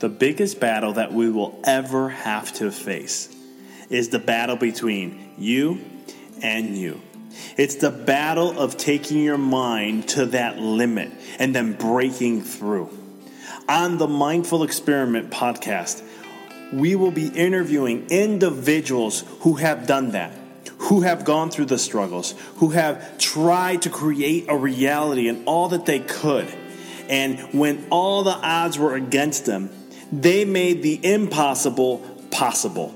The biggest battle that we will ever have to face is the battle between you and you. It's the battle of taking your mind to that limit and then breaking through. On the Mindful Experiment podcast, we will be interviewing individuals who have done that, who have gone through the struggles, who have tried to create a reality and all that they could. And when all the odds were against them, they made the impossible possible.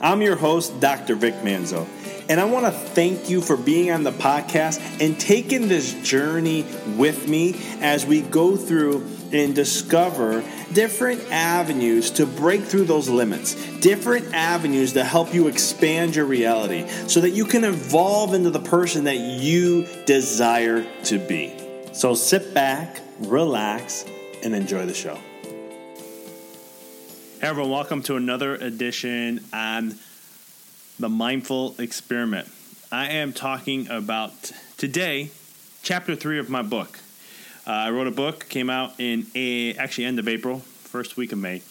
I'm your host, Dr. Vic Manzo, and I want to thank you for being on the podcast and taking this journey with me as we go through and discover different avenues to break through those limits, different avenues to help you expand your reality so that you can evolve into the person that you desire to be. So sit back, relax, and enjoy the show. Everyone, welcome to another edition on the Mindful Experiment. I am talking about today, chapter three of my book. Uh, I wrote a book, came out in a, actually end of April, first week of May.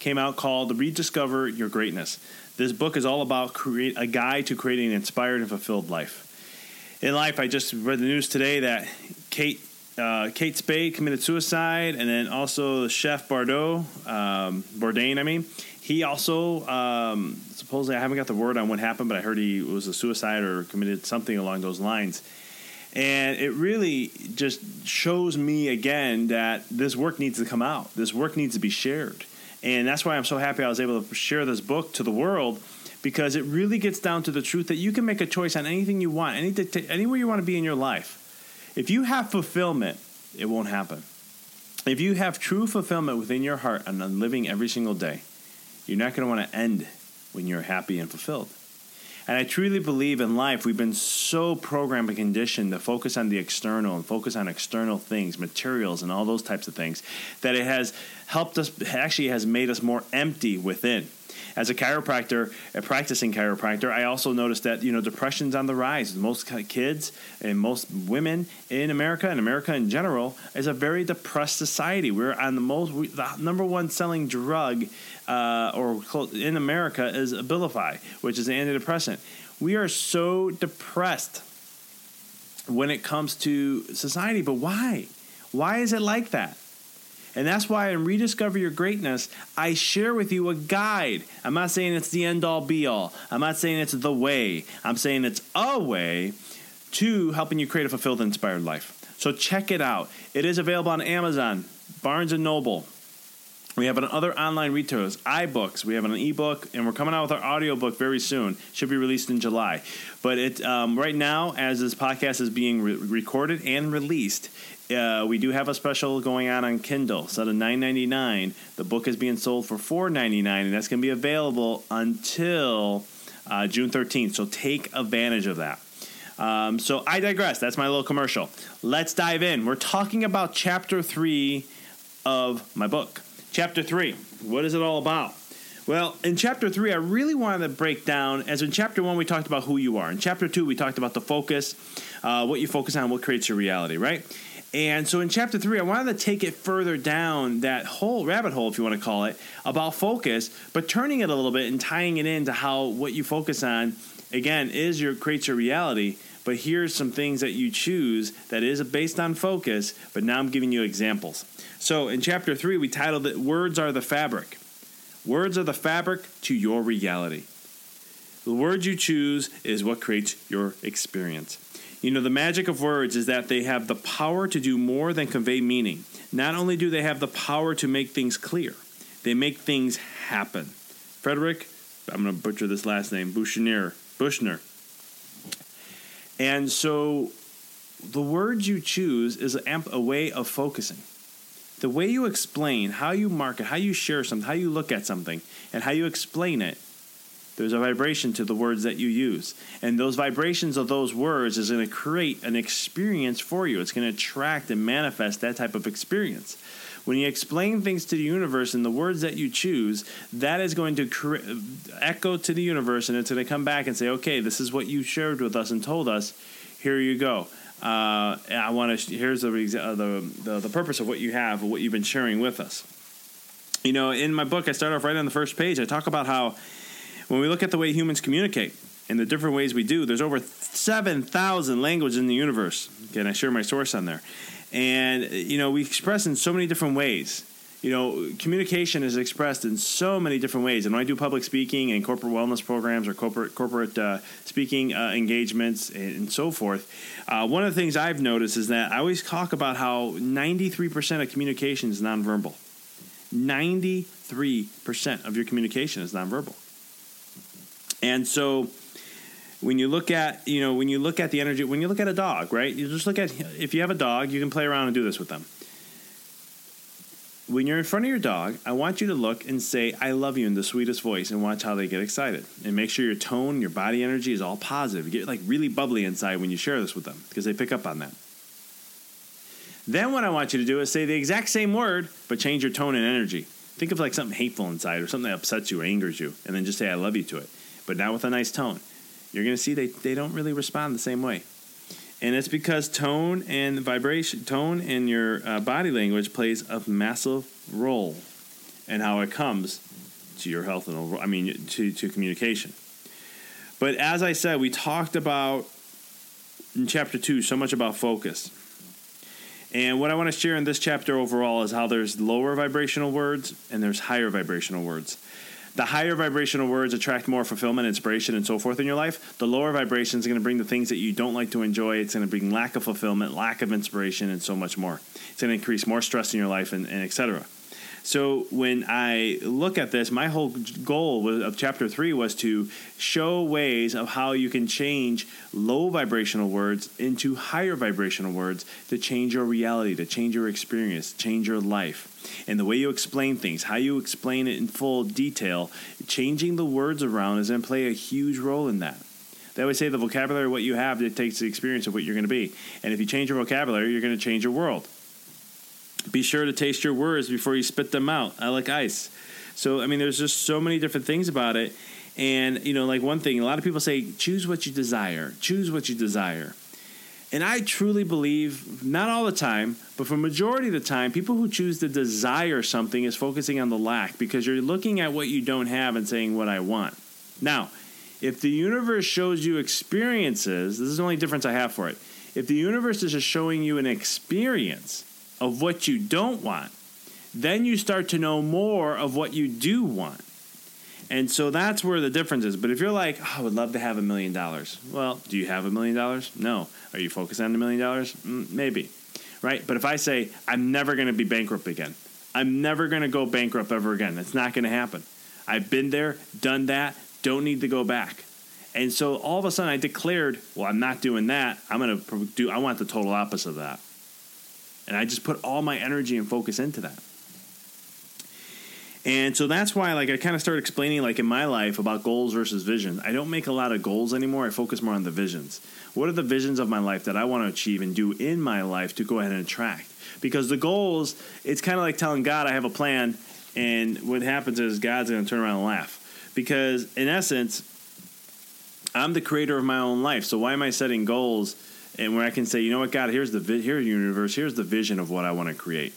Came out called "Rediscover Your Greatness." This book is all about create a guide to creating an inspired and fulfilled life. In life, I just read the news today that Kate uh, Kate Spade committed suicide, and then also Chef Bardot, um, Bourdain, I mean, he also um, supposedly I haven't got the word on what happened, but I heard he was a suicide or committed something along those lines. And it really just shows me again that this work needs to come out. This work needs to be shared. And that's why I'm so happy I was able to share this book to the world because it really gets down to the truth that you can make a choice on anything you want, any, anywhere you want to be in your life. If you have fulfillment, it won't happen. If you have true fulfillment within your heart and living every single day, you're not going to want to end when you're happy and fulfilled. And I truly believe in life, we've been so programmed and conditioned to focus on the external and focus on external things, materials, and all those types of things, that it has helped us, actually has made us more empty within. As a chiropractor, a practicing chiropractor, I also noticed that you know depression's on the rise. Most kids and most women in America and America in general is a very depressed society. We're on the most the number one selling drug uh, or in America is Abilify, which is an antidepressant. We are so depressed when it comes to society, but why? Why is it like that? And that's why in Rediscover Your Greatness, I share with you a guide. I'm not saying it's the end all be all. I'm not saying it's the way. I'm saying it's a way to helping you create a fulfilled, inspired life. So check it out. It is available on Amazon, Barnes and Noble. We have other online retailers, iBooks. We have an ebook, and we're coming out with our audiobook very soon. Should be released in July. But it um, right now, as this podcast is being re- recorded and released, uh, we do have a special going on on Kindle. Instead of nine ninety nine, the book is being sold for four ninety nine, and that's going to be available until uh, June thirteenth. So take advantage of that. Um, so I digress. That's my little commercial. Let's dive in. We're talking about chapter three of my book. Chapter three: What is it all about? Well, in chapter three, I really wanted to break down, as in chapter one, we talked about who you are. In chapter two, we talked about the focus, uh, what you focus on, what creates your reality, right? And so in chapter three, I wanted to take it further down that whole rabbit hole, if you want to call it, about focus, but turning it a little bit and tying it into how what you focus on, again, is your creates your reality. But here's some things that you choose that is based on focus, but now I'm giving you examples. So in chapter three, we titled it Words Are the Fabric. Words are the fabric to your reality. The word you choose is what creates your experience. You know, the magic of words is that they have the power to do more than convey meaning. Not only do they have the power to make things clear, they make things happen. Frederick, I'm going to butcher this last name, Buchner, Buchner. And so the words you choose is a way of focusing the way you explain, how you market, how you share something, how you look at something, and how you explain it, there's a vibration to the words that you use. And those vibrations of those words is going to create an experience for you. It's going to attract and manifest that type of experience. When you explain things to the universe in the words that you choose, that is going to cre- echo to the universe and it's going to come back and say, okay, this is what you shared with us and told us. Here you go. Uh, I want to. Here's the, uh, the, the the purpose of what you have, what you've been sharing with us. You know, in my book, I start off right on the first page. I talk about how when we look at the way humans communicate and the different ways we do, there's over seven thousand languages in the universe. Again, I share my source on there, and you know, we express in so many different ways you know, communication is expressed in so many different ways. And when I do public speaking and corporate wellness programs or corporate corporate uh, speaking uh, engagements and, so forth, uh, one of the things I've noticed is that I always talk about how 93% of communication is nonverbal. 93% of your communication is nonverbal. And so when you look at you know when you look at the energy when you look at a dog right you just look at if you have a dog you can play around and do this with them when you're in front of your dog, I want you to look and say, I love you in the sweetest voice and watch how they get excited. And make sure your tone, your body energy is all positive. You get like really bubbly inside when you share this with them because they pick up on that. Then what I want you to do is say the exact same word, but change your tone and energy. Think of like something hateful inside or something that upsets you or angers you, and then just say, I love you to it. But now with a nice tone. You're going to see they, they don't really respond the same way and it's because tone and vibration, tone and your uh, body language plays a massive role in how it comes to your health and overall, I mean to to communication. But as I said, we talked about in chapter two so much about focus. And what I want to share in this chapter overall is how there's lower vibrational words and there's higher vibrational words. The higher vibrational words attract more fulfillment, inspiration, and so forth in your life. The lower vibrations are going to bring the things that you don't like to enjoy. It's going to bring lack of fulfillment, lack of inspiration, and so much more. It's going to increase more stress in your life, and, and etc. So when I look at this, my whole goal of chapter three was to show ways of how you can change low vibrational words into higher vibrational words to change your reality, to change your experience, change your life. And the way you explain things, how you explain it in full detail, changing the words around is going to play a huge role in that. They always say the vocabulary, what you have, it takes the experience of what you're going to be. And if you change your vocabulary, you're going to change your world. Be sure to taste your words before you spit them out. I like ice. So, I mean, there's just so many different things about it. And, you know, like one thing, a lot of people say, choose what you desire, choose what you desire. And I truly believe, not all the time, but for majority of the time, people who choose to desire something is focusing on the lack because you're looking at what you don't have and saying what I want. Now, if the universe shows you experiences, this is the only difference I have for it. If the universe is just showing you an experience, of what you don't want, then you start to know more of what you do want. And so that's where the difference is. But if you're like, oh, I would love to have a million dollars. Well, do you have a million dollars? No. Are you focused on a million dollars? Mm, maybe. Right? But if I say, I'm never going to be bankrupt again, I'm never going to go bankrupt ever again, it's not going to happen. I've been there, done that, don't need to go back. And so all of a sudden I declared, well, I'm not doing that. I'm going to do, I want the total opposite of that. And I just put all my energy and focus into that. And so that's why like I kind of started explaining like in my life about goals versus vision. I don't make a lot of goals anymore. I focus more on the visions. What are the visions of my life that I want to achieve and do in my life to go ahead and attract? Because the goals, it's kind of like telling God I have a plan And what happens is God's going to turn around and laugh. Because in essence, I'm the creator of my own life. So why am I setting goals and where I can say, you know what, God, here's the vi- here's the universe, here's the vision of what I want to create.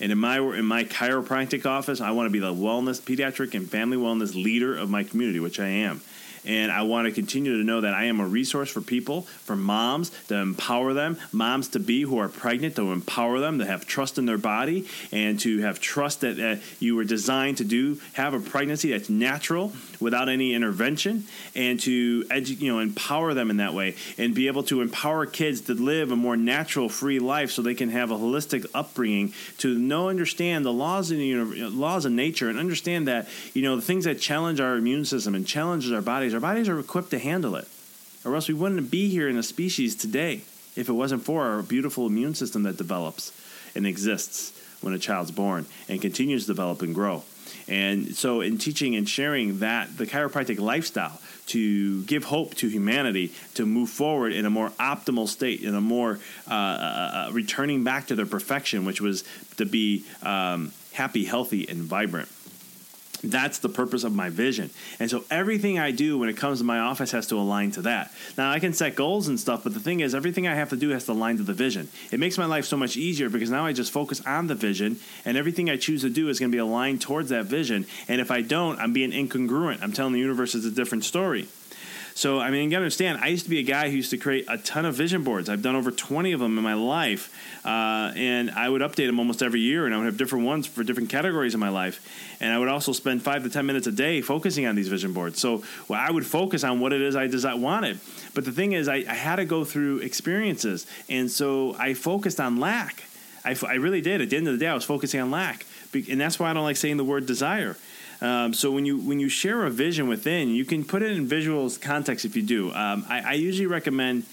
And in my in my chiropractic office, I want to be the wellness, pediatric, and family wellness leader of my community, which I am. And I want to continue to know that I am a resource for people, for moms, to empower them, moms to be who are pregnant, to empower them, to have trust in their body, and to have trust that you were designed to do, have a pregnancy that's natural without any intervention, and to edu- you know empower them in that way, and be able to empower kids to live a more natural, free life, so they can have a holistic upbringing to know, understand the laws in the universe, laws of nature, and understand that you know the things that challenge our immune system and challenges our bodies our bodies are equipped to handle it, or else we wouldn't be here in a species today if it wasn't for our beautiful immune system that develops and exists when a child's born and continues to develop and grow. And so, in teaching and sharing that, the chiropractic lifestyle to give hope to humanity to move forward in a more optimal state, in a more uh, uh, uh returning back to their perfection, which was to be um, happy, healthy, and vibrant. That's the purpose of my vision. And so everything I do when it comes to my office has to align to that. Now, I can set goals and stuff, but the thing is, everything I have to do has to align to the vision. It makes my life so much easier because now I just focus on the vision, and everything I choose to do is going to be aligned towards that vision. And if I don't, I'm being incongruent. I'm telling the universe it's a different story. So, I mean, you gotta understand, I used to be a guy who used to create a ton of vision boards. I've done over 20 of them in my life. Uh, and I would update them almost every year, and I would have different ones for different categories in my life. And I would also spend five to 10 minutes a day focusing on these vision boards. So, well, I would focus on what it is I desi- wanted. But the thing is, I, I had to go through experiences. And so I focused on lack. I, I really did. At the end of the day, I was focusing on lack. And that's why I don't like saying the word desire um, so when you when you share a vision within, you can put it in visuals context if you do. Um, I, I usually recommend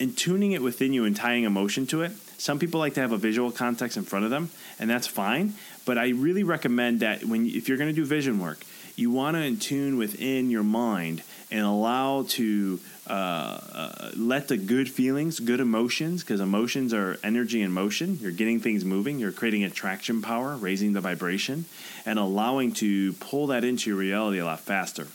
in tuning it within you and tying emotion to it. Some people like to have a visual context in front of them, and that's fine. But I really recommend that when if you're going to do vision work, you want to tune within your mind and allow to uh, uh, let the good feelings, good emotions, because emotions are energy in motion. You're getting things moving. You're creating attraction power, raising the vibration, and allowing to pull that into your reality a lot faster.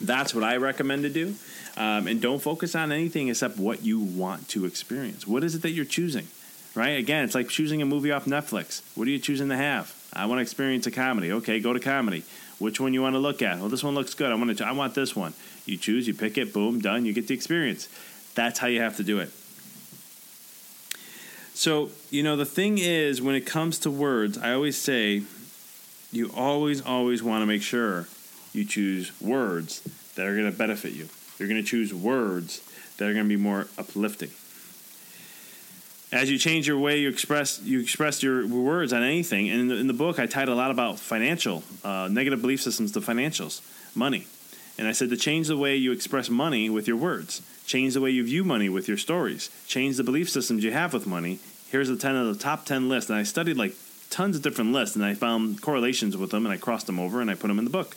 That's what I recommend to do. Um, and don't focus on anything except what you want to experience. What is it that you're choosing? Right? Again, it's like choosing a movie off Netflix. What are you choosing to have? I want to experience a comedy. Okay, go to comedy. Which one you want to look at? Well, this one looks good. I want to. I want this one. You choose. You pick it. Boom. Done. You get the experience. That's how you have to do it. So you know the thing is, when it comes to words, I always say, you always always want to make sure you choose words that are going to benefit you. You're going to choose words that are going to be more uplifting as you change your way you express you express your words on anything and in the, in the book i tied a lot about financial uh, negative belief systems to financials money and i said to change the way you express money with your words change the way you view money with your stories change the belief systems you have with money here's the 10 of the top 10 list and i studied like tons of different lists and i found correlations with them and i crossed them over and i put them in the book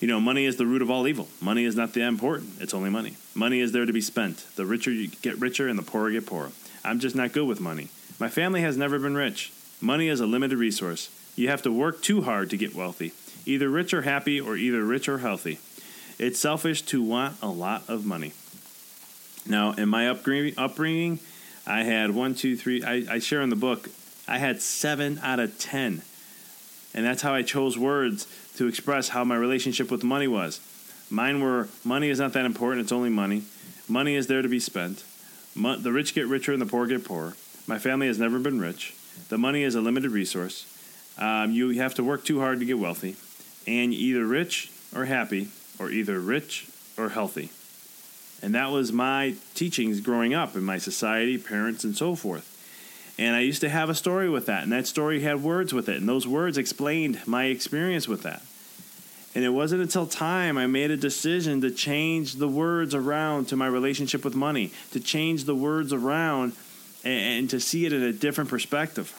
you know, money is the root of all evil. Money is not the important. It's only money. Money is there to be spent. The richer you get richer and the poorer get poorer. I'm just not good with money. My family has never been rich. Money is a limited resource. You have to work too hard to get wealthy. Either rich or happy, or either rich or healthy. It's selfish to want a lot of money. Now, in my upbringing, I had one, two, three. I, I share in the book. I had seven out of ten, and that's how I chose words to express how my relationship with money was. Mine were money is not that important. It's only money. Money is there to be spent. The rich get richer and the poor get poorer. My family has never been rich. The money is a limited resource. Um, you have to work too hard to get wealthy. And either rich or happy, or either rich or healthy. And that was my teachings growing up in my society, parents, and so forth. And I used to have a story with that, and that story had words with it, and those words explained my experience with that. And it wasn't until time I made a decision to change the words around to my relationship with money, to change the words around and, and to see it in a different perspective.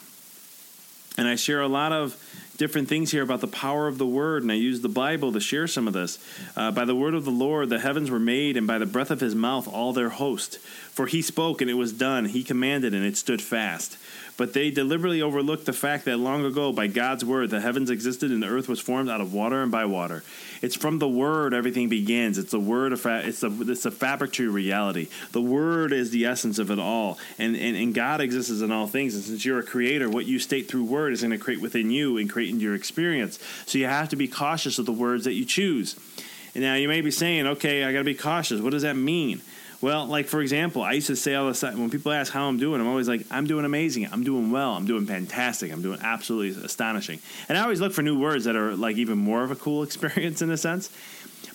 And I share a lot of different things here about the power of the word, and I use the Bible to share some of this. Uh, by the word of the Lord, the heavens were made, and by the breath of his mouth, all their host. For he spoke, and it was done. He commanded, and it stood fast. but they deliberately overlooked the fact that long ago, by God's word, the heavens existed and the earth was formed out of water and by water. It's from the word everything begins. It's the word of fa- it's a it's a fabric to your reality. The word is the essence of it all, and, and and God exists in all things. And since you're a creator, what you state through word is going to create within you and create in your experience. So you have to be cautious of the words that you choose. And now you may be saying, okay, I got to be cautious. What does that mean? Well, like for example, I used to say all the time when people ask how I'm doing, I'm always like, I'm doing amazing, I'm doing well, I'm doing fantastic, I'm doing absolutely astonishing. And I always look for new words that are like even more of a cool experience in a sense.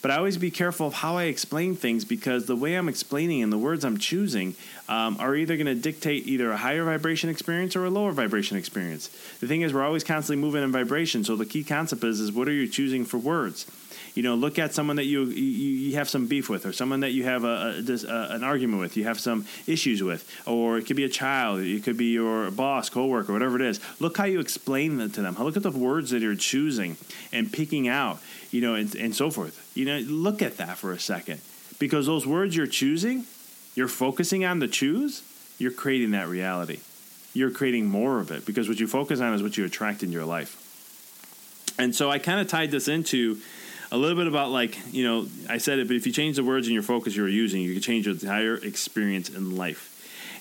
But I always be careful of how I explain things because the way I'm explaining and the words I'm choosing um, are either going to dictate either a higher vibration experience or a lower vibration experience. The thing is, we're always constantly moving in vibration. So the key concept is, is what are you choosing for words? You know, look at someone that you you, you have some beef with, or someone that you have a, a, a, an argument with, you have some issues with, or it could be a child, it could be your boss, coworker, whatever it is. Look how you explain that to them. Look at the words that you're choosing and picking out, you know, and, and so forth. You know, look at that for a second, because those words you're choosing, you're focusing on the choose, you're creating that reality. You're creating more of it because what you focus on is what you attract in your life. And so I kind of tied this into a little bit about like you know I said it, but if you change the words and your focus you're using, you can change your entire experience in life.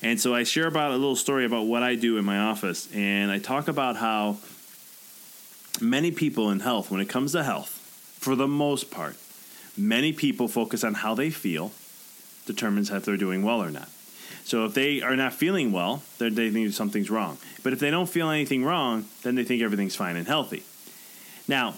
And so I share about a little story about what I do in my office, and I talk about how many people in health, when it comes to health, for the most part, many people focus on how they feel determines if they're doing well or not. So if they are not feeling well, they think something's wrong. But if they don't feel anything wrong, then they think everything's fine and healthy. Now,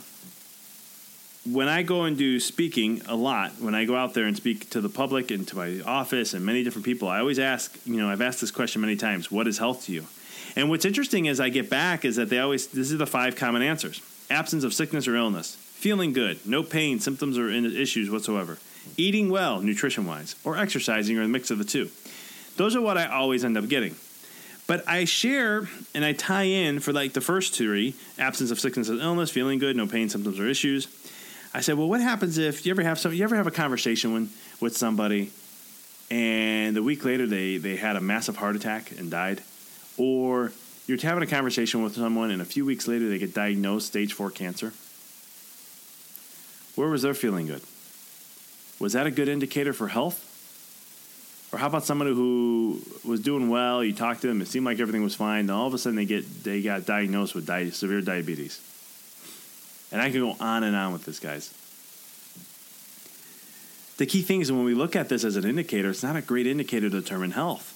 when I go and do speaking a lot, when I go out there and speak to the public and to my office and many different people, I always ask, you know, I've asked this question many times what is health to you? And what's interesting as I get back is that they always, this is the five common answers absence of sickness or illness, feeling good, no pain, symptoms, or issues whatsoever, eating well, nutrition wise, or exercising, or a mix of the two. Those are what I always end up getting. But I share and I tie in for like the first three absence of sickness or illness, feeling good, no pain, symptoms, or issues I said, well, what happens if you ever have some, you ever have a conversation when, with somebody and a week later they, they had a massive heart attack and died? Or you're having a conversation with someone and a few weeks later they get diagnosed stage four cancer? Where was their feeling good? Was that a good indicator for health? Or how about somebody who was doing well? You talked to them, it seemed like everything was fine. And all of a sudden, they get they got diagnosed with di- severe diabetes. And I can go on and on with this, guys. The key thing is when we look at this as an indicator, it's not a great indicator to determine health.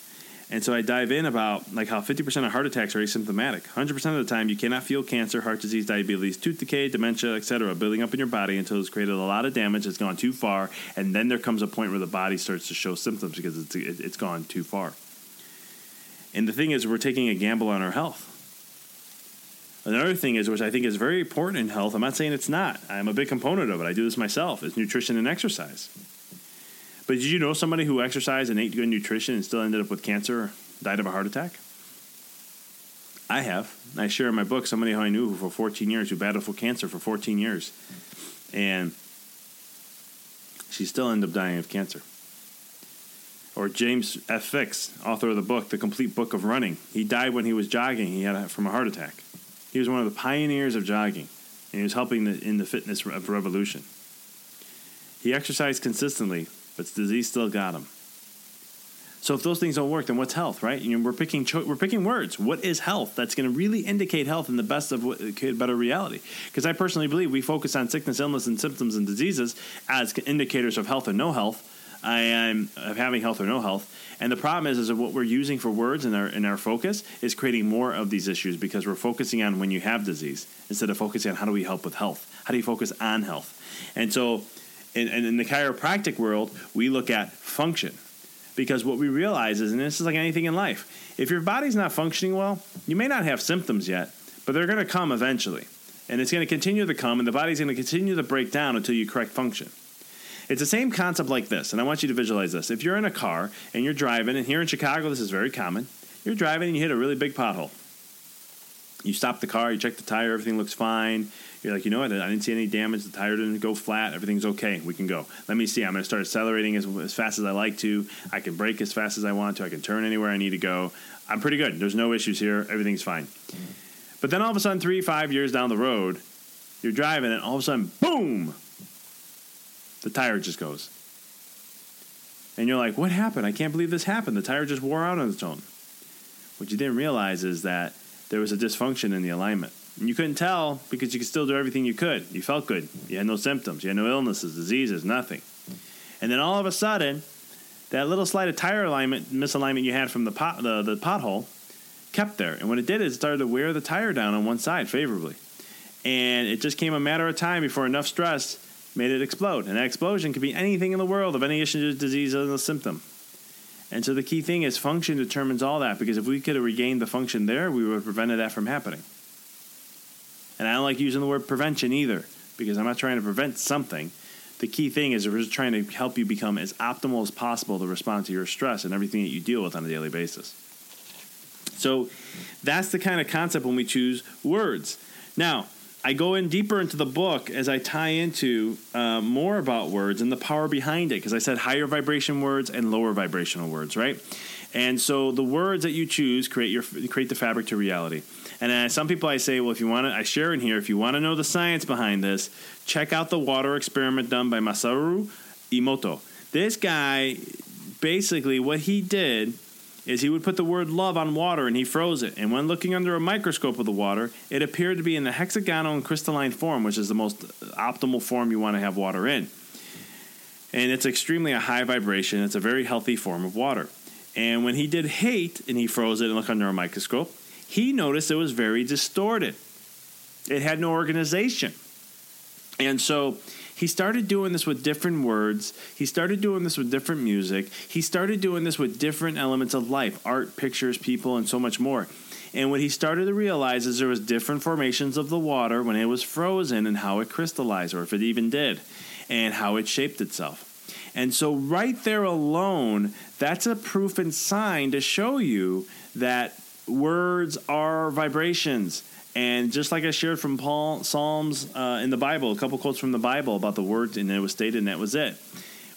And so I dive in about like how 50% of heart attacks are asymptomatic. 100% of the time, you cannot feel cancer, heart disease, diabetes, tooth decay, dementia, etc., building up in your body until it's created a lot of damage, it's gone too far, and then there comes a point where the body starts to show symptoms because it's, it's gone too far. And the thing is, we're taking a gamble on our health. Another thing is, which I think is very important in health, I'm not saying it's not. I'm a big component of it. I do this myself, is nutrition and exercise. But did you know somebody who exercised and ate good nutrition and still ended up with cancer died of a heart attack? I have. I share in my book somebody who I knew who for 14 years who battled for cancer for 14 years. And she still ended up dying of cancer. Or James F. Fixx, author of the book, The Complete Book of Running. He died when he was jogging. He had a, from a heart attack. He was one of the pioneers of jogging, and he was helping the, in the fitness revolution. He exercised consistently, but disease still got him. So if those things don't work, then what's health, right? You know, we're picking cho- we're picking words. What is health? That's going to really indicate health in the best of what, better reality. Because I personally believe we focus on sickness, illness, and symptoms and diseases as indicators of health and no health. I am of having health or no health. And the problem is, is that what we're using for words in our in our focus is creating more of these issues because we're focusing on when you have disease instead of focusing on how do we help with health. How do you focus on health? And so, in, in the chiropractic world, we look at function because what we realize is, and this is like anything in life, if your body's not functioning well, you may not have symptoms yet, but they're going to come eventually. And it's going to continue to come, and the body's going to continue to break down until you correct function. It's the same concept like this, and I want you to visualize this. If you're in a car and you're driving, and here in Chicago, this is very common, you're driving and you hit a really big pothole. You stop the car, you check the tire, everything looks fine. You're like, you know what? I didn't see any damage. The tire didn't go flat. Everything's okay. We can go. Let me see. I'm going to start accelerating as, as fast as I like to. I can brake as fast as I want to. I can turn anywhere I need to go. I'm pretty good. There's no issues here. Everything's fine. Mm-hmm. But then all of a sudden, three, five years down the road, you're driving, and all of a sudden, boom, the tire just goes. And you're like, what happened? I can't believe this happened. The tire just wore out on its own. What you didn't realize is that there was a dysfunction in the alignment. And you couldn't tell because you could still do everything you could. You felt good. You had no symptoms. You had no illnesses, diseases, nothing. And then all of a sudden, that little slight of tire alignment misalignment you had from the pot, the, the pothole kept there. And what it did is it started to wear the tire down on one side favorably. And it just came a matter of time before enough stress made it explode. And that explosion could be anything in the world of any issue, disease, or symptom. And so the key thing is function determines all that because if we could have regained the function there, we would have prevented that from happening. And I don't like using the word prevention either because I'm not trying to prevent something. The key thing is we're just trying to help you become as optimal as possible to respond to your stress and everything that you deal with on a daily basis. So that's the kind of concept when we choose words. Now, I go in deeper into the book as I tie into uh, more about words and the power behind it because I said higher vibration words and lower vibrational words, right? And so the words that you choose create your create the fabric to reality. And uh, some people I say, well, if you want to, I share in here. If you want to know the science behind this, check out the water experiment done by Masaru Emoto. This guy, basically, what he did is he would put the word love on water and he froze it. And when looking under a microscope of the water, it appeared to be in the hexagonal and crystalline form, which is the most optimal form you want to have water in. And it's extremely a high vibration. It's a very healthy form of water. And when he did hate and he froze it and looked under a microscope, he noticed it was very distorted. It had no organization. And so he started doing this with different words. He started doing this with different music. He started doing this with different elements of life art, pictures, people, and so much more. And what he started to realize is there was different formations of the water when it was frozen and how it crystallized, or if it even did, and how it shaped itself. And so, right there alone, that's a proof and sign to show you that words are vibrations. And just like I shared from Paul Psalms uh, in the Bible, a couple quotes from the Bible about the words, and it was stated, and that was it.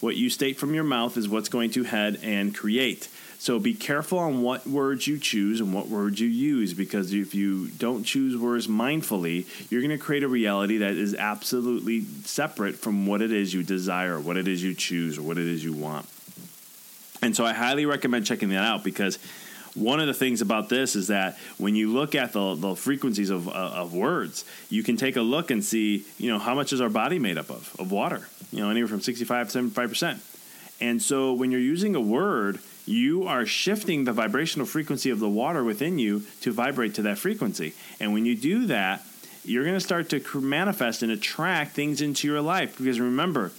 What you state from your mouth is what's going to head and create. So be careful on what words you choose and what words you use, because if you don't choose words mindfully, you're going to create a reality that is absolutely separate from what it is you desire, what it is you choose, or what it is you want. And so I highly recommend checking that out because one of the things about this is that when you look at the, the frequencies of, uh, of words, you can take a look and see, you know, how much is our body made up of? Of water, you know, anywhere from 65 to 75%. And so when you're using a word, you are shifting the vibrational frequency of the water within you to vibrate to that frequency. And when you do that, you're going to start to manifest and attract things into your life. Because remember,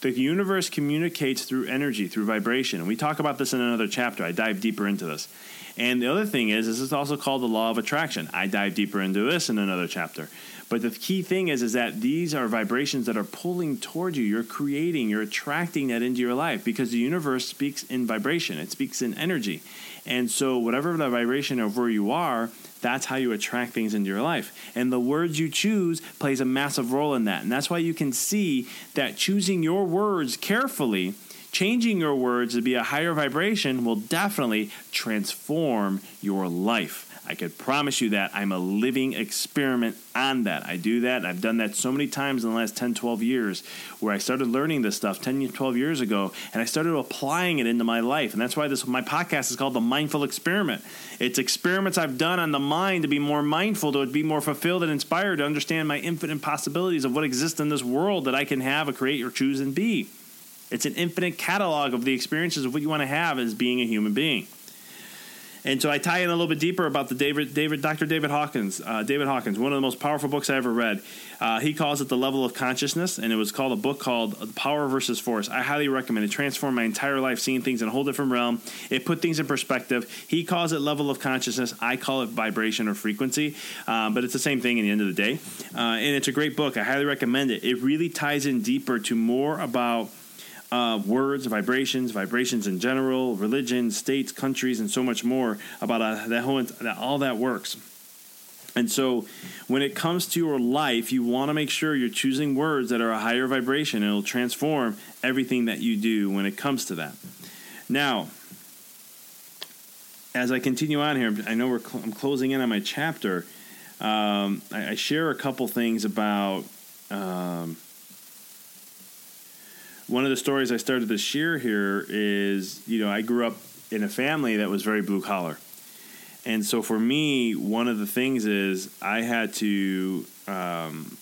the universe communicates through energy, through vibration. And we talk about this in another chapter. I dive deeper into this. And the other thing is, this is also called the law of attraction. I dive deeper into this in another chapter. But the key thing is, is that these are vibrations that are pulling toward you. You're creating, you're attracting that into your life because the universe speaks in vibration. It speaks in energy. And so, whatever the vibration of where you are, that's how you attract things into your life. And the words you choose plays a massive role in that. And that's why you can see that choosing your words carefully, changing your words to be a higher vibration will definitely transform your life. I could promise you that I'm a living experiment on that. I do that. I've done that so many times in the last 10, 12 years where I started learning this stuff 10, 12 years ago and I started applying it into my life. And that's why this my podcast is called The Mindful Experiment. It's experiments I've done on the mind to be more mindful, to be more fulfilled and inspired, to understand my infinite possibilities of what exists in this world that I can have, or create, or choose and be. It's an infinite catalog of the experiences of what you want to have as being a human being. And so I tie in a little bit deeper about the David, David, Dr. David Hawkins. Uh, David Hawkins, one of the most powerful books I ever read. Uh, he calls it the level of consciousness, and it was called a book called Power versus Force. I highly recommend it. Transformed my entire life, seeing things in a whole different realm. It put things in perspective. He calls it level of consciousness. I call it vibration or frequency, um, but it's the same thing in the end of the day. Uh, and it's a great book. I highly recommend it. It really ties in deeper to more about uh, words, vibrations, vibrations in general, religion, states, countries, and so much more about uh, that whole that all that works. And so, when it comes to your life, you want to make sure you're choosing words that are a higher vibration it'll transform everything that you do when it comes to that. Now, as I continue on here, I know we're cl- I'm closing in on my chapter. Um, I, I, share a couple things about um, one of the stories I started to share here is you know I grew up in a family that was very blue collar, and so for me, one of the things is I had to. Um,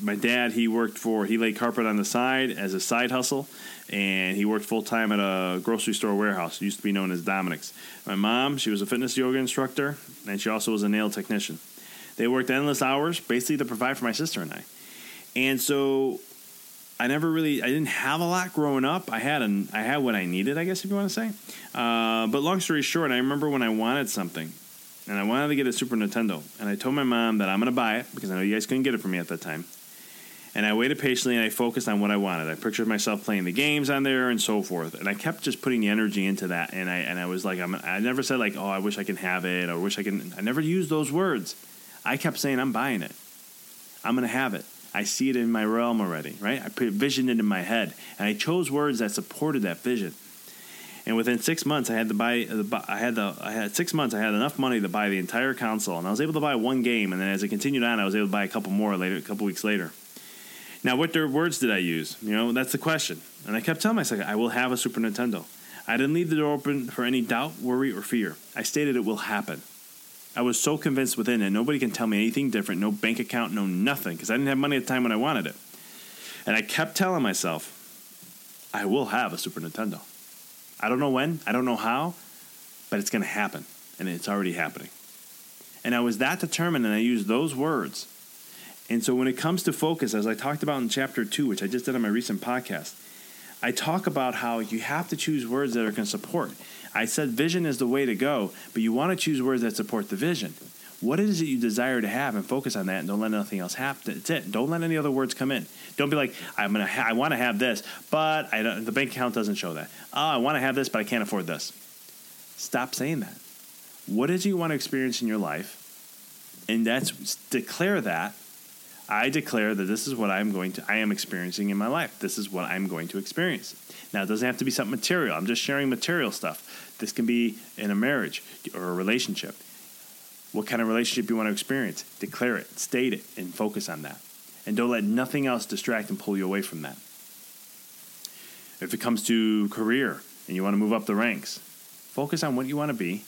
my dad, he worked for he laid carpet on the side as a side hustle, and he worked full time at a grocery store warehouse. It used to be known as Dominick's. My mom, she was a fitness yoga instructor, and she also was a nail technician. They worked endless hours, basically to provide for my sister and I. And so I never really, I didn't have a lot growing up. I had an, I had what I needed, I guess, if you want to say. Uh, but long story short, I remember when I wanted something, and I wanted to get a Super Nintendo, and I told my mom that I'm going to buy it because I know you guys couldn't get it for me at that time. And I waited patiently and I focused on what I wanted. I pictured myself playing the games on there and so forth. And I kept just putting the energy into that. And I and I was like, I'm, I never said like, oh, I wish I can have it or wish I can. I never used those words. I kept saying, I'm buying it. I'm going to have it. I see it in my realm already, right? I put vision into my head, and I chose words that supported that vision. And within six months, I had to buy. I had the. I had six months. I had enough money to buy the entire console, and I was able to buy one game. And then as it continued on, I was able to buy a couple more later, a couple weeks later. Now, what words did I use? You know, that's the question. And I kept telling myself, I will have a Super Nintendo. I didn't leave the door open for any doubt, worry, or fear. I stated it will happen. I was so convinced within it, nobody can tell me anything different, no bank account, no nothing, because I didn't have money at the time when I wanted it. And I kept telling myself, I will have a Super Nintendo. I don't know when, I don't know how, but it's going to happen. And it's already happening. And I was that determined, and I used those words and so when it comes to focus, as I talked about in chapter two, which I just did on my recent podcast, I talk about how you have to choose words that are going to support. I said vision is the way to go, but you want to choose words that support the vision. What is it you desire to have, and focus on that, and don't let nothing else happen. That's it. Don't let any other words come in. Don't be like, I'm gonna, ha- I want to have this, but I don't, the bank account doesn't show that. Oh, I want to have this, but I can't afford this. Stop saying that. What is it you want to experience in your life, and that's declare that I declare that this is what I'm going to I am experiencing in my life. This is what I'm going to experience. Now it doesn't have to be something material. I'm just sharing material stuff. This can be in a marriage or a relationship. What kind of relationship you want to experience? Declare it, state it, and focus on that. And don't let nothing else distract and pull you away from that. If it comes to career and you want to move up the ranks, focus on what you want to be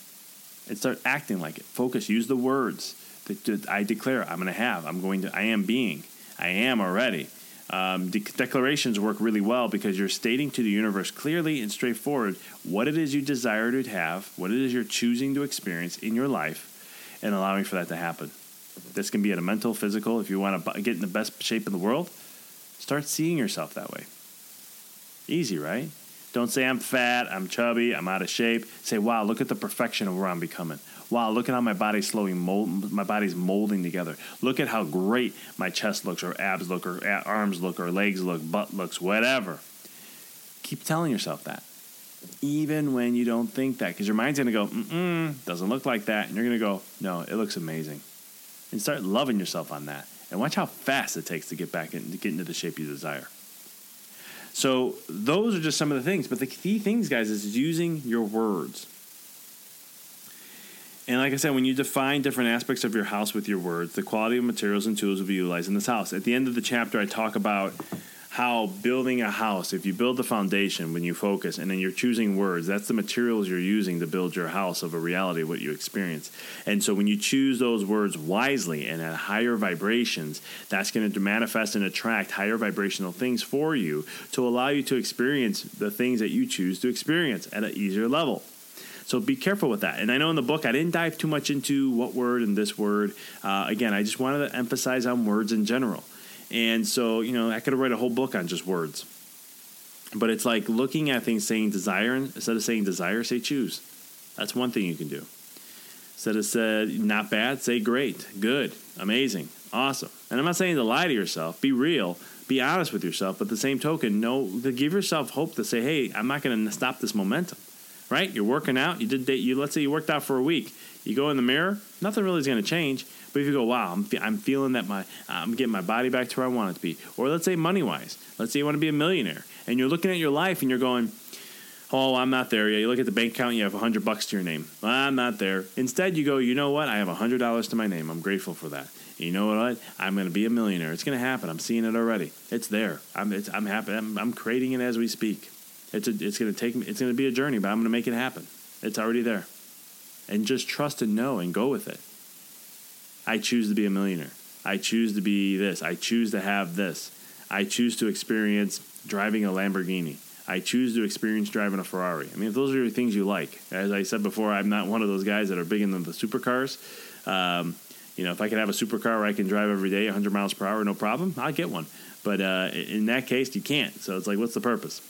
and start acting like it. Focus, use the words that I declare I'm going to have. I'm going to. I am being. I am already. Um, de- declarations work really well because you're stating to the universe clearly and straightforward what it is you desire to have, what it is you're choosing to experience in your life, and allowing for that to happen. This can be at a mental, physical. If you want to get in the best shape in the world, start seeing yourself that way. Easy, right? Don't say I'm fat, I'm chubby, I'm out of shape. Say, wow, look at the perfection of where I'm becoming. Wow, look at how my body's slowly mold, my body's molding together. Look at how great my chest looks, or abs look, or arms look, or legs look, butt looks, whatever. Keep telling yourself that, even when you don't think that, because your mind's gonna go, mm doesn't look like that, and you're gonna go, no, it looks amazing, and start loving yourself on that, and watch how fast it takes to get back and get into the shape you desire. So those are just some of the things. But the key things, guys, is using your words. And like I said, when you define different aspects of your house with your words, the quality of materials and tools will be utilized in this house. At the end of the chapter, I talk about how building a house, if you build the foundation when you focus and then you're choosing words, that's the materials you're using to build your house of a reality of what you experience. And so when you choose those words wisely and at higher vibrations, that's going to manifest and attract higher vibrational things for you to allow you to experience the things that you choose to experience at an easier level. So be careful with that. And I know in the book I didn't dive too much into what word and this word. Uh, again, I just wanted to emphasize on words in general. And so, you know, I could write a whole book on just words. But it's like looking at things saying desire instead of saying desire, say choose. That's one thing you can do. Instead of said not bad, say great, good, amazing, awesome. And I'm not saying to lie to yourself. Be real, be honest with yourself. But the same token, know give yourself hope to say, hey, I'm not going to stop this momentum. Right? You're working out. You did. You let's say you worked out for a week. You go in the mirror, nothing really is going to change. But if you go, wow, I'm, fe- I'm feeling that my I'm getting my body back to where I want it to be, or let's say money wise, let's say you want to be a millionaire, and you're looking at your life and you're going, oh, I'm not there yet. You look at the bank account, you have hundred bucks to your name. I'm not there. Instead, you go, you know what? I have hundred dollars to my name. I'm grateful for that. You know what? I'm going to be a millionaire. It's going to happen. I'm seeing it already. It's there. I'm it's, I'm happy. I'm, I'm creating it as we speak. It's a, it's going to take me. It's going to be a journey, but I'm going to make it happen. It's already there. And just trust and know and go with it. I choose to be a millionaire. I choose to be this. I choose to have this. I choose to experience driving a Lamborghini. I choose to experience driving a Ferrari. I mean, if those are the things you like, as I said before, I'm not one of those guys that are big into the supercars. Um, you know, if I can have a supercar where I can drive every day 100 miles per hour, no problem, I'll get one. But uh, in that case, you can't. So it's like, what's the purpose?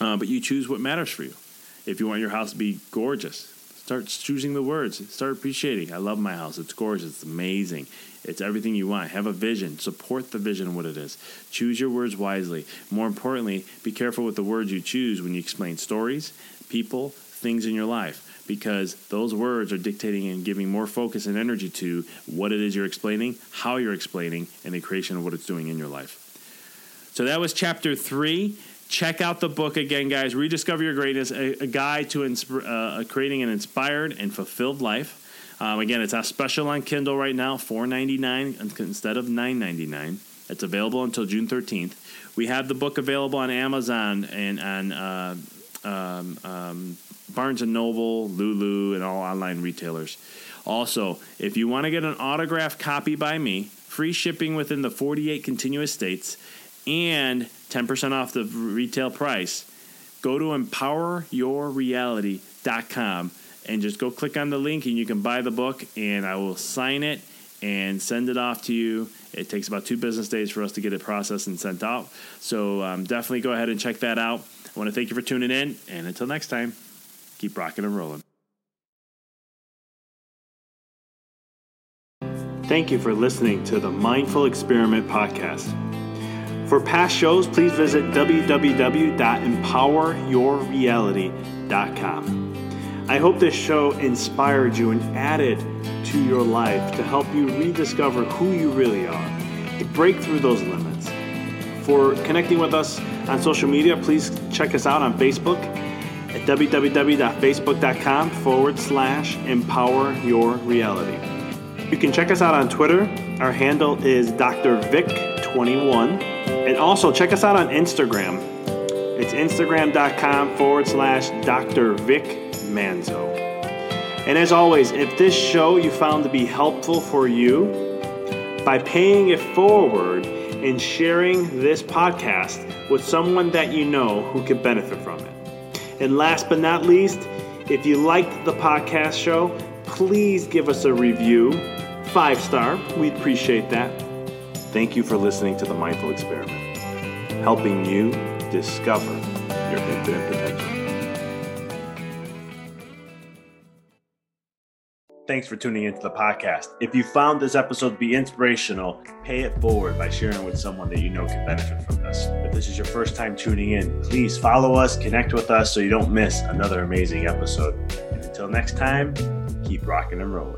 Uh, but you choose what matters for you. If you want your house to be gorgeous, Start choosing the words. Start appreciating. I love my house. It's gorgeous. It's amazing. It's everything you want. Have a vision. Support the vision what it is. Choose your words wisely. More importantly, be careful with the words you choose when you explain stories, people, things in your life, because those words are dictating and giving more focus and energy to what it is you're explaining, how you're explaining, and the creation of what it's doing in your life. So that was chapter three check out the book again, guys. Rediscover Your Greatness, a, a guide to insp- uh, creating an inspired and fulfilled life. Um, again, it's a special on Kindle right now, four ninety nine instead of nine ninety nine. It's available until June thirteenth. We have the book available on Amazon and on uh, um, um, Barnes and Noble, Lulu, and all online retailers. Also, if you want to get an autographed copy by me, free shipping within the 48 continuous states, and 10% off the retail price, go to empoweryourreality.com and just go click on the link and you can buy the book and I will sign it and send it off to you. It takes about two business days for us to get it processed and sent out. So um, definitely go ahead and check that out. I want to thank you for tuning in. And until next time, keep rocking and rolling. Thank you for listening to the Mindful Experiment podcast. For past shows, please visit www.empoweryourreality.com. I hope this show inspired you and added to your life to help you rediscover who you really are, to break through those limits. For connecting with us on social media, please check us out on Facebook at www.facebook.com forward slash empower your reality. You can check us out on Twitter. Our handle is Dr. Vic21. And also check us out on Instagram. It's instagram.com forward slash Dr. Vic Manzo. And as always, if this show you found to be helpful for you, by paying it forward and sharing this podcast with someone that you know who could benefit from it. And last but not least, if you liked the podcast show, please give us a review. Five star, we'd appreciate that. Thank you for listening to the Mindful Experiment, helping you discover your infinite potential. Thanks for tuning into the podcast. If you found this episode to be inspirational, pay it forward by sharing with someone that you know can benefit from this. If this is your first time tuning in, please follow us, connect with us so you don't miss another amazing episode. And until next time, keep rocking and rolling.